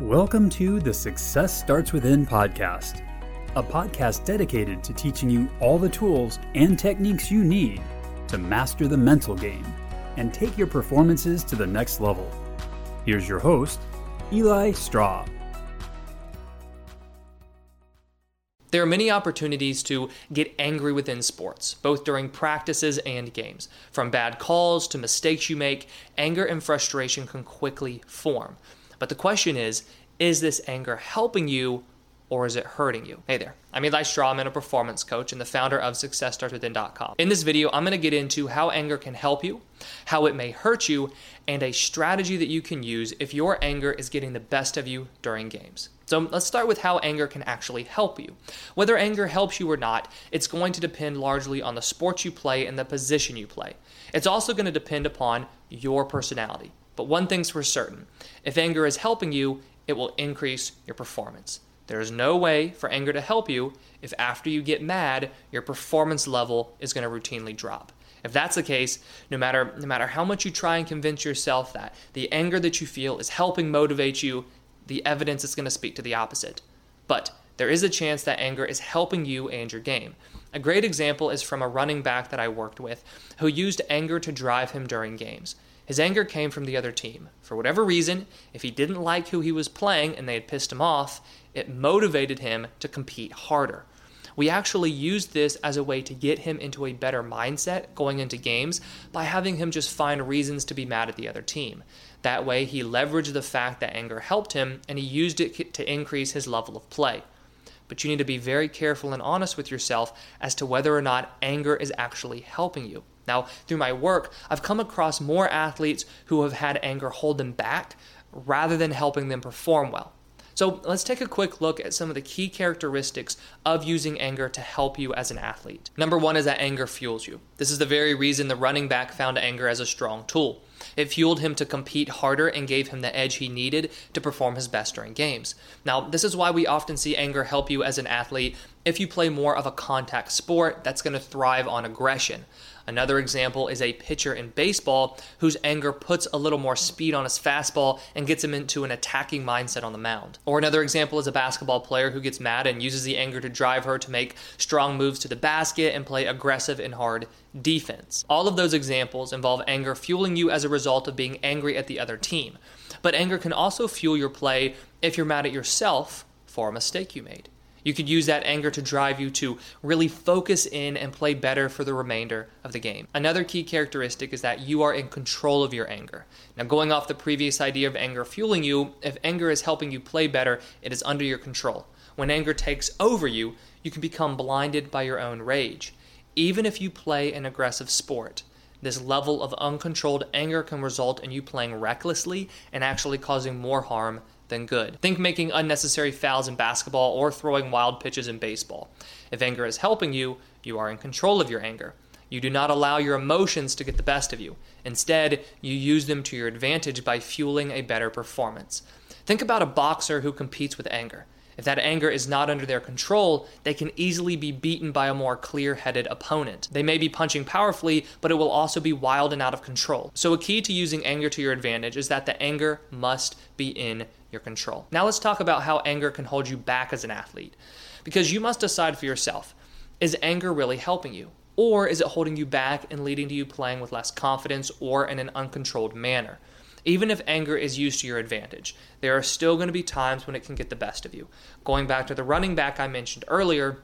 Welcome to the Success Starts Within podcast, a podcast dedicated to teaching you all the tools and techniques you need to master the mental game and take your performances to the next level. Here's your host, Eli Straw. There are many opportunities to get angry within sports, both during practices and games. From bad calls to mistakes you make, anger and frustration can quickly form. But the question is is this anger helping you or is it hurting you? Hey there, I'm Eli Straw. I'm a performance coach and the founder of SuccessStartsWithin.com. In this video, I'm to get into how anger can help you, how it may hurt you, and a strategy that you can use if your anger is getting the best of you during games. So let's start with how anger can actually help you. Whether anger helps you or not, it's going to depend largely on the sport you play and the position you play. It's also to depend upon your personality. But one thing's for certain if anger is helping you, it will increase your performance. There is no way for anger to help you if after you get mad, your performance level is going to routinely drop. If that's the case, no matter no matter how much you try and convince yourself that the anger that you feel is helping motivate you, the evidence is going to speak to the opposite. But there is a chance that anger is helping you and your game. A great example is from a running back that I worked with who used anger to drive him during games. His anger came from the other team. For whatever reason, if he didn't like who he was playing and they had pissed him off, it motivated him to compete harder. We actually used this as a way to get him into a better mindset going into games by having him just find reasons to be mad at the other team. That way, he leveraged the fact that anger helped him and he used it to increase his level of play. But you need to be very careful and honest with yourself as to whether or not anger is actually helping you. Now, through my work, I've come across more athletes who have had anger hold them back rather than helping them perform well. So let's take a quick look at some of the key characteristics of using anger to help you as an athlete. Number one is that anger fuels you. This is the very reason the running back found anger as a strong tool. It fueled him to compete harder and gave him the edge he needed to perform his best during games. Now, this is why we often see anger help you as an athlete if you play more of a contact sport that's going to thrive on aggression. Another example is a pitcher in baseball whose anger puts a little more speed on his fastball and gets him into an attacking mindset on the mound. Or another example is a basketball player who gets mad and uses the anger to drive her to make strong moves to the basket and play aggressive and hard defense. All of those examples involve anger fueling you as a result of being angry at the other team. But anger can also fuel your play if you're mad at yourself for a mistake you made. You could use that anger to drive you to really focus in and play better for the remainder of the game. Another key characteristic is that you are in control of your anger. Now, going off the previous idea of anger fueling you, if anger is helping you play better, it is under your control. When anger takes over you, you can become blinded by your own rage. Even if you play an aggressive sport, this level of uncontrolled anger can result in you playing recklessly and actually causing more harm than good. Think making unnecessary fouls in basketball or throwing wild pitches in baseball. If anger is helping you, you are in control of your anger. You do not allow your emotions to get the best of you. Instead, you use them to your advantage by fueling a better performance. Think about a boxer who competes with anger. If that anger is not under their control, they can easily be beaten by a more clear headed opponent. They may be punching powerfully, but it will also be wild and out of control. So, a key to using anger to your advantage is that the anger must be in your control. Now, let's talk about how anger can hold you back as an athlete. Because you must decide for yourself is anger really helping you? Or is it holding you back and leading to you playing with less confidence or in an uncontrolled manner? Even if anger is used to your advantage, there are still going to be times when it can get the best of you. Going back to the running back I mentioned earlier,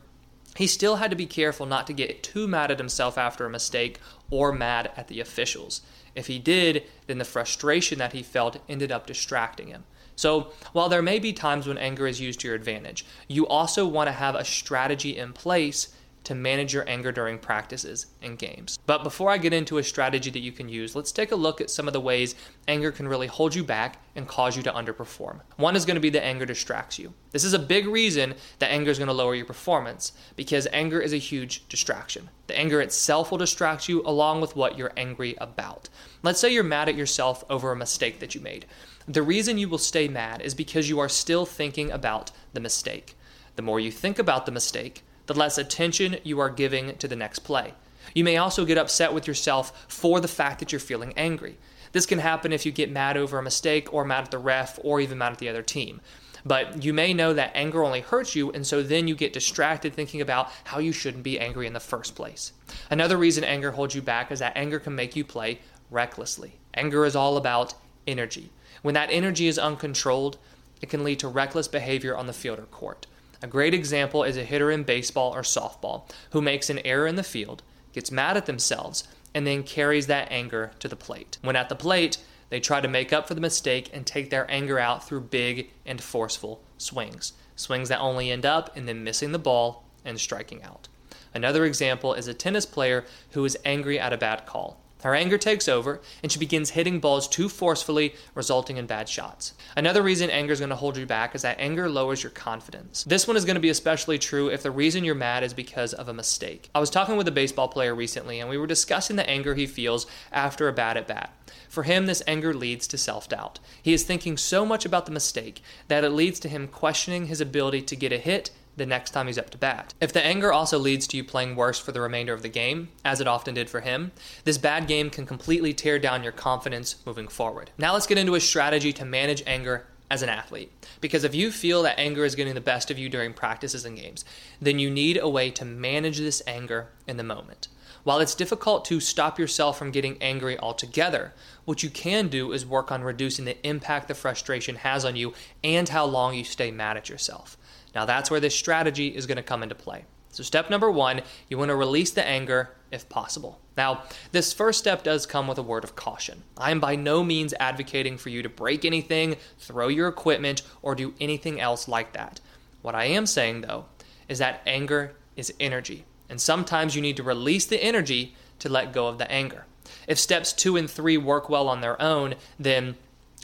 he still had to be careful not to get too mad at himself after a mistake or mad at the officials. If he did, then the frustration that he felt ended up distracting him. So, while there may be times when anger is used to your advantage, you also want to have a strategy in place to manage your anger during practices and games. But before I get into a strategy that you can use, let's take a look at some of the ways anger can really hold you back and cause you to underperform. One is going to be that anger distracts you. This is a big reason that anger is going to lower your performance because anger is a huge distraction. The anger itself will distract you along with what you're angry about. Let's say you're mad at yourself over a mistake that you made. The reason you will stay mad is because you are still thinking about the mistake. The more you think about the mistake, the less attention you are giving to the next play. You may also get upset with yourself for the fact that you're feeling angry. This can happen if you get mad over a mistake or mad at the ref or even mad at the other team. But you may know that anger only hurts you, and so then you get distracted thinking about how you shouldn't be angry in the first place. Another reason anger holds you back is that anger can make you play recklessly. Anger is all about energy. When that energy is uncontrolled, it can lead to reckless behavior on the field or court. A great example is a hitter in baseball or softball who makes an error in the field, gets mad at themselves, and then carries that anger to the plate. When at the plate, they try to make up for the mistake and take their anger out through big and forceful swings. Swings that only end up in them missing the ball and striking out. Another example is a tennis player who is angry at a bad call. Her anger takes over, and she begins hitting balls too forcefully, resulting in bad shots. Another reason anger is going to hold you back is that anger lowers your confidence. This one is going to be especially true if the reason you're mad is because of a mistake. I was talking with a baseball player recently, and we were discussing the anger he feels after a bad at bat. For him, this anger leads to self doubt. He is thinking so much about the mistake that it leads to him questioning his ability to get a hit the next time he's up to bat. If the anger also leads to you playing worse for the remainder of the game, as it often did for him, this bad game can completely tear down your confidence moving forward. Now let's get into a strategy to manage anger as an athlete. Because if you feel that anger is getting the best of you during practices and games, then you need a way to manage this anger in the moment. While it's difficult to stop yourself from getting angry altogether, what you can do is work on reducing the impact the frustration has on you and how long you stay mad at yourself. Now, that's where this strategy is going to come into play. So, step number one, you want to release the anger if possible. Now, this first step does come with a word of caution. I am by no means advocating for you to break anything, throw your equipment, or do anything else like that. What I am saying, though, is that anger is energy, and sometimes you need to release the energy to let go of the anger. If steps two and three work well on their own, then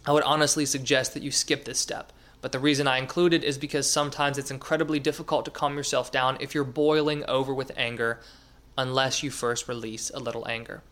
I would honestly suggest that you skip this step. But the reason I include it is because sometimes it's incredibly difficult to calm yourself down if you're boiling over with anger unless you first release a little anger.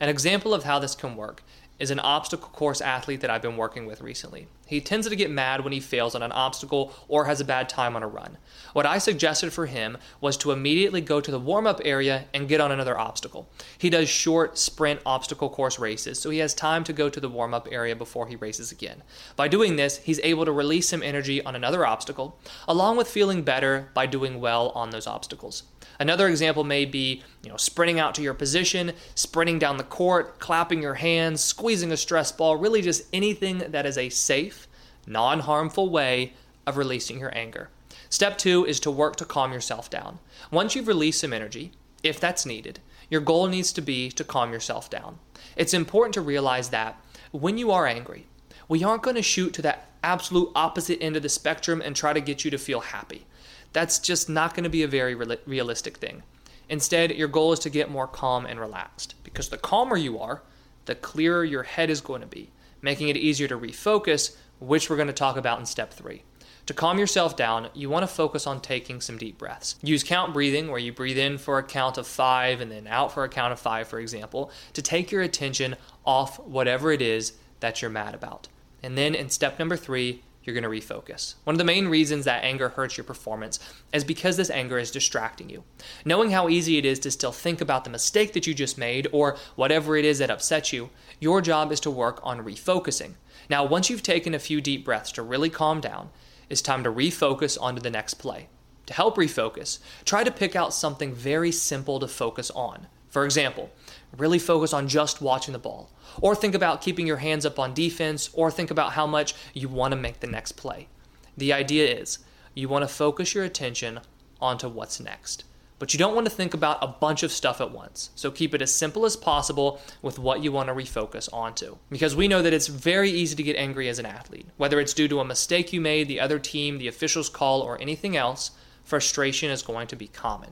An example of how this can work is an obstacle course athlete that I've been working with recently. He tends to get mad when he fails on an obstacle or has a bad time on a run. What I suggested for him was to immediately go to the warm up area and get on another obstacle. He does short sprint obstacle course races, so he has time to go to the warm up area before he races again. By doing this, he's able to release some energy on another obstacle, along with feeling better by doing well on those obstacles. Another example may be, you know, sprinting out to your position, sprinting down the court, clapping your hands, squeezing a stress ball, really just anything that is a safe, non-harmful way of releasing your anger. Step 2 is to work to calm yourself down. Once you've released some energy, if that's needed, your goal needs to be to calm yourself down. It's important to realize that when you are angry, we aren't going to shoot to that absolute opposite end of the spectrum and try to get you to feel happy that's just not going to be a very re- realistic thing. Instead, your goal is to get more calm and relaxed because the calmer you are, the clearer your head is going to be, making it easier to refocus, which we're going to talk about in step three. To calm yourself down, you want to focus on taking some deep breaths. Use count breathing, where you breathe in for a count of five and then out for a count of five, for example, to take your attention off whatever it is that you're mad about. And then in step number three, you're going to refocus. One of the main reasons that anger hurts your performance is because this anger is distracting you. Knowing how easy it is to still think about the mistake that you just made or whatever it is that upsets you, your job is to work on refocusing. Now, once you've taken a few deep breaths to really calm down, it's time to refocus onto the next play. To help refocus, try to pick out something very simple to focus on. For example, really focus on just watching the ball. Or think about keeping your hands up on defense, or think about how much you want to make the next play. The idea is you want to focus your attention onto what's next. But you don't want to think about a bunch of stuff at once. So keep it as simple as possible with what you want to refocus onto. Because we know that it's very easy to get angry as an athlete. Whether it's due to a mistake you made, the other team, the official's call, or anything else, frustration is going to be common.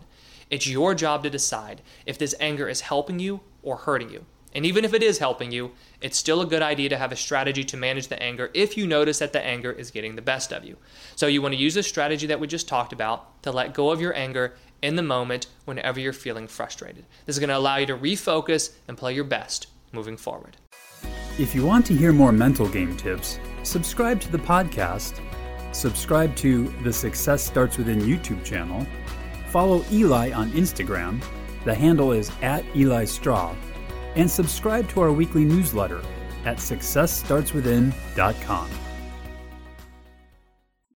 It's your job to decide if this anger is helping you or hurting you. And even if it is helping you, it's still a good idea to have a strategy to manage the anger if you notice that the anger is getting the best of you. So you want to use the strategy that we just talked about to let go of your anger in the moment whenever you're feeling frustrated. This is going to allow you to refocus and play your best moving forward. If you want to hear more mental game tips, subscribe to the podcast, subscribe to the Success Starts Within YouTube channel, follow Eli on Instagram. The handle is at Eli Straw and subscribe to our weekly newsletter at successstartswithin.com.